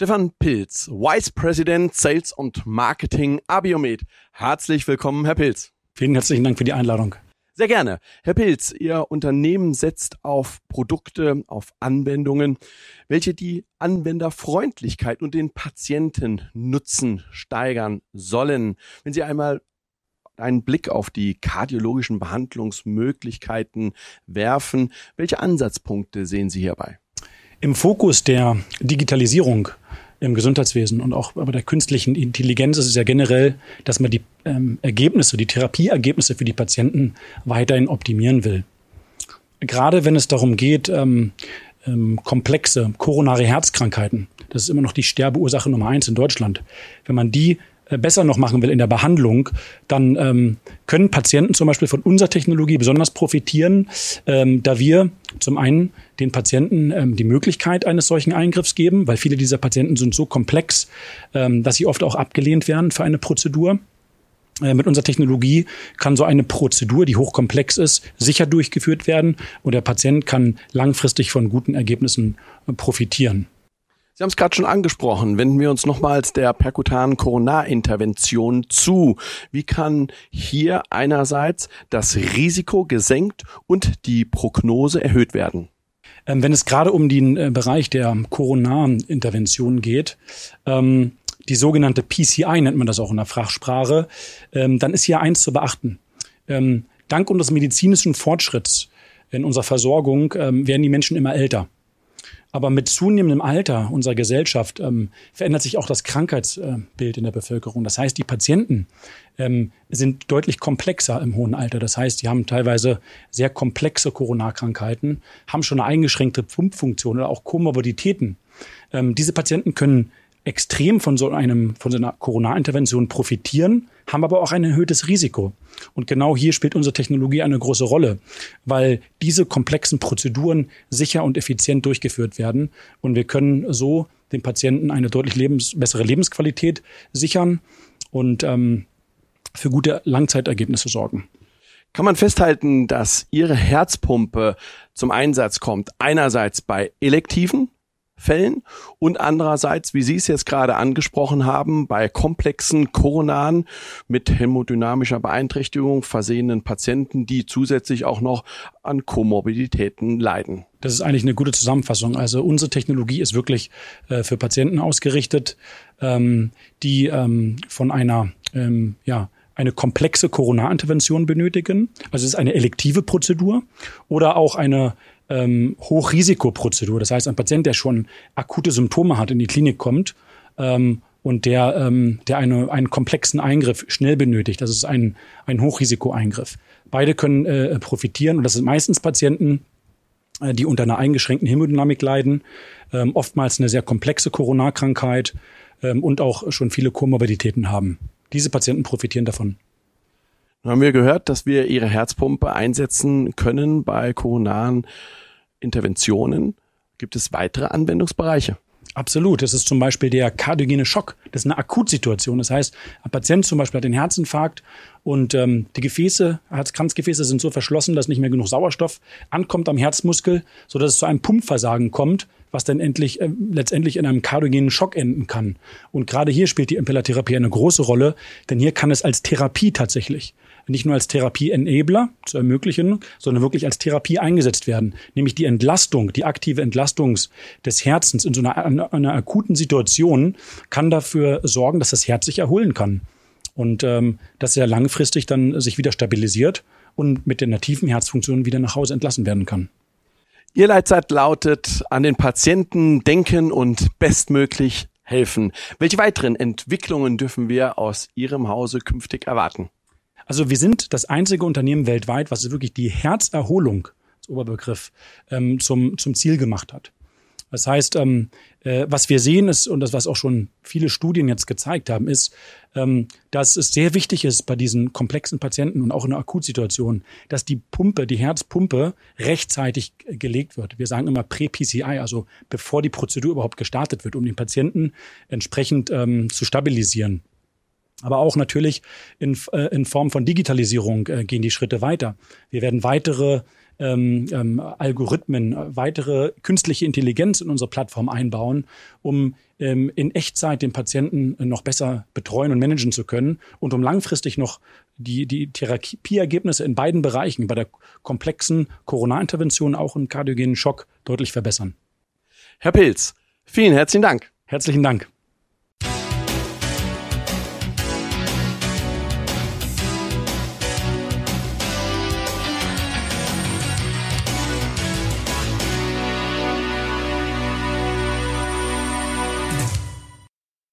Stefan Pilz, Vice President Sales und Marketing Abiomed. Herzlich willkommen, Herr Pilz. Vielen herzlichen Dank für die Einladung. Sehr gerne. Herr Pilz, Ihr Unternehmen setzt auf Produkte, auf Anwendungen, welche die Anwenderfreundlichkeit und den Patientennutzen steigern sollen. Wenn Sie einmal einen Blick auf die kardiologischen Behandlungsmöglichkeiten werfen, welche Ansatzpunkte sehen Sie hierbei? Im Fokus der Digitalisierung im Gesundheitswesen und auch bei der künstlichen Intelligenz ist es ja generell, dass man die ähm, Ergebnisse, die Therapieergebnisse für die Patienten weiterhin optimieren will. Gerade wenn es darum geht, ähm, ähm, komplexe koronare Herzkrankheiten, das ist immer noch die Sterbeursache Nummer eins in Deutschland. Wenn man die besser noch machen will in der Behandlung, dann ähm, können Patienten zum Beispiel von unserer Technologie besonders profitieren, ähm, da wir zum einen den Patienten ähm, die Möglichkeit eines solchen Eingriffs geben, weil viele dieser Patienten sind so komplex, ähm, dass sie oft auch abgelehnt werden für eine Prozedur. Äh, mit unserer Technologie kann so eine Prozedur, die hochkomplex ist, sicher durchgeführt werden und der Patient kann langfristig von guten Ergebnissen äh, profitieren. Sie haben es gerade schon angesprochen. Wenden wir uns nochmals der perkutanen Koronarintervention zu. Wie kann hier einerseits das Risiko gesenkt und die Prognose erhöht werden? Ähm, wenn es gerade um den äh, Bereich der Koronarintervention geht, ähm, die sogenannte PCI nennt man das auch in der Fachsprache, ähm, dann ist hier eins zu beachten. Dank unseres medizinischen Fortschritts in unserer Versorgung werden die Menschen immer älter. Aber mit zunehmendem Alter unserer Gesellschaft ähm, verändert sich auch das Krankheitsbild in der Bevölkerung. Das heißt, die Patienten ähm, sind deutlich komplexer im hohen Alter. Das heißt, die haben teilweise sehr komplexe Coronarkrankheiten, haben schon eine eingeschränkte Pumpfunktion oder auch Komorbiditäten. Ähm, diese Patienten können extrem von so einem, von so einer Corona-Intervention profitieren, haben aber auch ein erhöhtes Risiko. Und genau hier spielt unsere Technologie eine große Rolle, weil diese komplexen Prozeduren sicher und effizient durchgeführt werden. Und wir können so den Patienten eine deutlich lebens bessere Lebensqualität sichern und ähm, für gute Langzeitergebnisse sorgen. Kann man festhalten, dass Ihre Herzpumpe zum Einsatz kommt, einerseits bei elektiven Fällen und andererseits, wie Sie es jetzt gerade angesprochen haben, bei komplexen koronaren mit hämodynamischer Beeinträchtigung versehenen Patienten, die zusätzlich auch noch an Komorbiditäten leiden. Das ist eigentlich eine gute Zusammenfassung. Also unsere Technologie ist wirklich äh, für Patienten ausgerichtet, ähm, die ähm, von einer ähm, ja, eine komplexe Coronarintervention benötigen. Also es ist eine elektive Prozedur oder auch eine ähm, Hochrisikoprozedur. Das heißt, ein Patient, der schon akute Symptome hat, in die Klinik kommt ähm, und der, ähm, der eine, einen komplexen Eingriff schnell benötigt. Das ist ein, ein Hochrisikoeingriff. Beide können äh, profitieren und das sind meistens Patienten, äh, die unter einer eingeschränkten Hämodynamik leiden, ähm, oftmals eine sehr komplexe Coronarkrankheit ähm, und auch schon viele Komorbiditäten haben. Diese Patienten profitieren davon. Nun haben wir gehört, dass wir ihre Herzpumpe einsetzen können bei koronaren Interventionen. Gibt es weitere Anwendungsbereiche? Absolut. Das ist zum Beispiel der kardiogene Schock. Das ist eine Akutsituation. Das heißt, ein Patient zum Beispiel hat den Herzinfarkt und ähm, die Gefäße, Herzkranzgefäße sind so verschlossen, dass nicht mehr genug Sauerstoff ankommt am Herzmuskel, sodass es zu einem Pumpversagen kommt, was dann endlich äh, letztendlich in einem kardiogenen Schock enden kann. Und gerade hier spielt die Impellertherapie eine große Rolle, denn hier kann es als Therapie tatsächlich nicht nur als Therapie-Enabler zu ermöglichen, sondern wirklich als Therapie eingesetzt werden. Nämlich die Entlastung, die aktive Entlastung des Herzens in so einer, einer, einer akuten Situation kann dafür sorgen, dass das Herz sich erholen kann. Und ähm, dass er langfristig dann sich wieder stabilisiert und mit der nativen Herzfunktion wieder nach Hause entlassen werden kann. Ihr Leitzeit lautet an den Patienten denken und bestmöglich helfen. Welche weiteren Entwicklungen dürfen wir aus Ihrem Hause künftig erwarten? Also wir sind das einzige Unternehmen weltweit, was wirklich die Herzerholung als Oberbegriff ähm, zum, zum Ziel gemacht hat. Das heißt, ähm, äh, was wir sehen ist, und das, was auch schon viele Studien jetzt gezeigt haben, ist, ähm, dass es sehr wichtig ist bei diesen komplexen Patienten und auch in einer Akutsituation, dass die Pumpe, die Herzpumpe rechtzeitig gelegt wird. Wir sagen immer Prä-PCI, also bevor die Prozedur überhaupt gestartet wird, um den Patienten entsprechend ähm, zu stabilisieren. Aber auch natürlich in, äh, in Form von Digitalisierung äh, gehen die Schritte weiter. Wir werden weitere ähm, ähm, Algorithmen, weitere künstliche Intelligenz in unsere Plattform einbauen, um ähm, in Echtzeit den Patienten noch besser betreuen und managen zu können und um langfristig noch die, die Therapieergebnisse in beiden Bereichen, bei der komplexen Corona-Intervention auch im kardiogenen Schock, deutlich verbessern. Herr Pilz, vielen herzlichen Dank. Herzlichen Dank.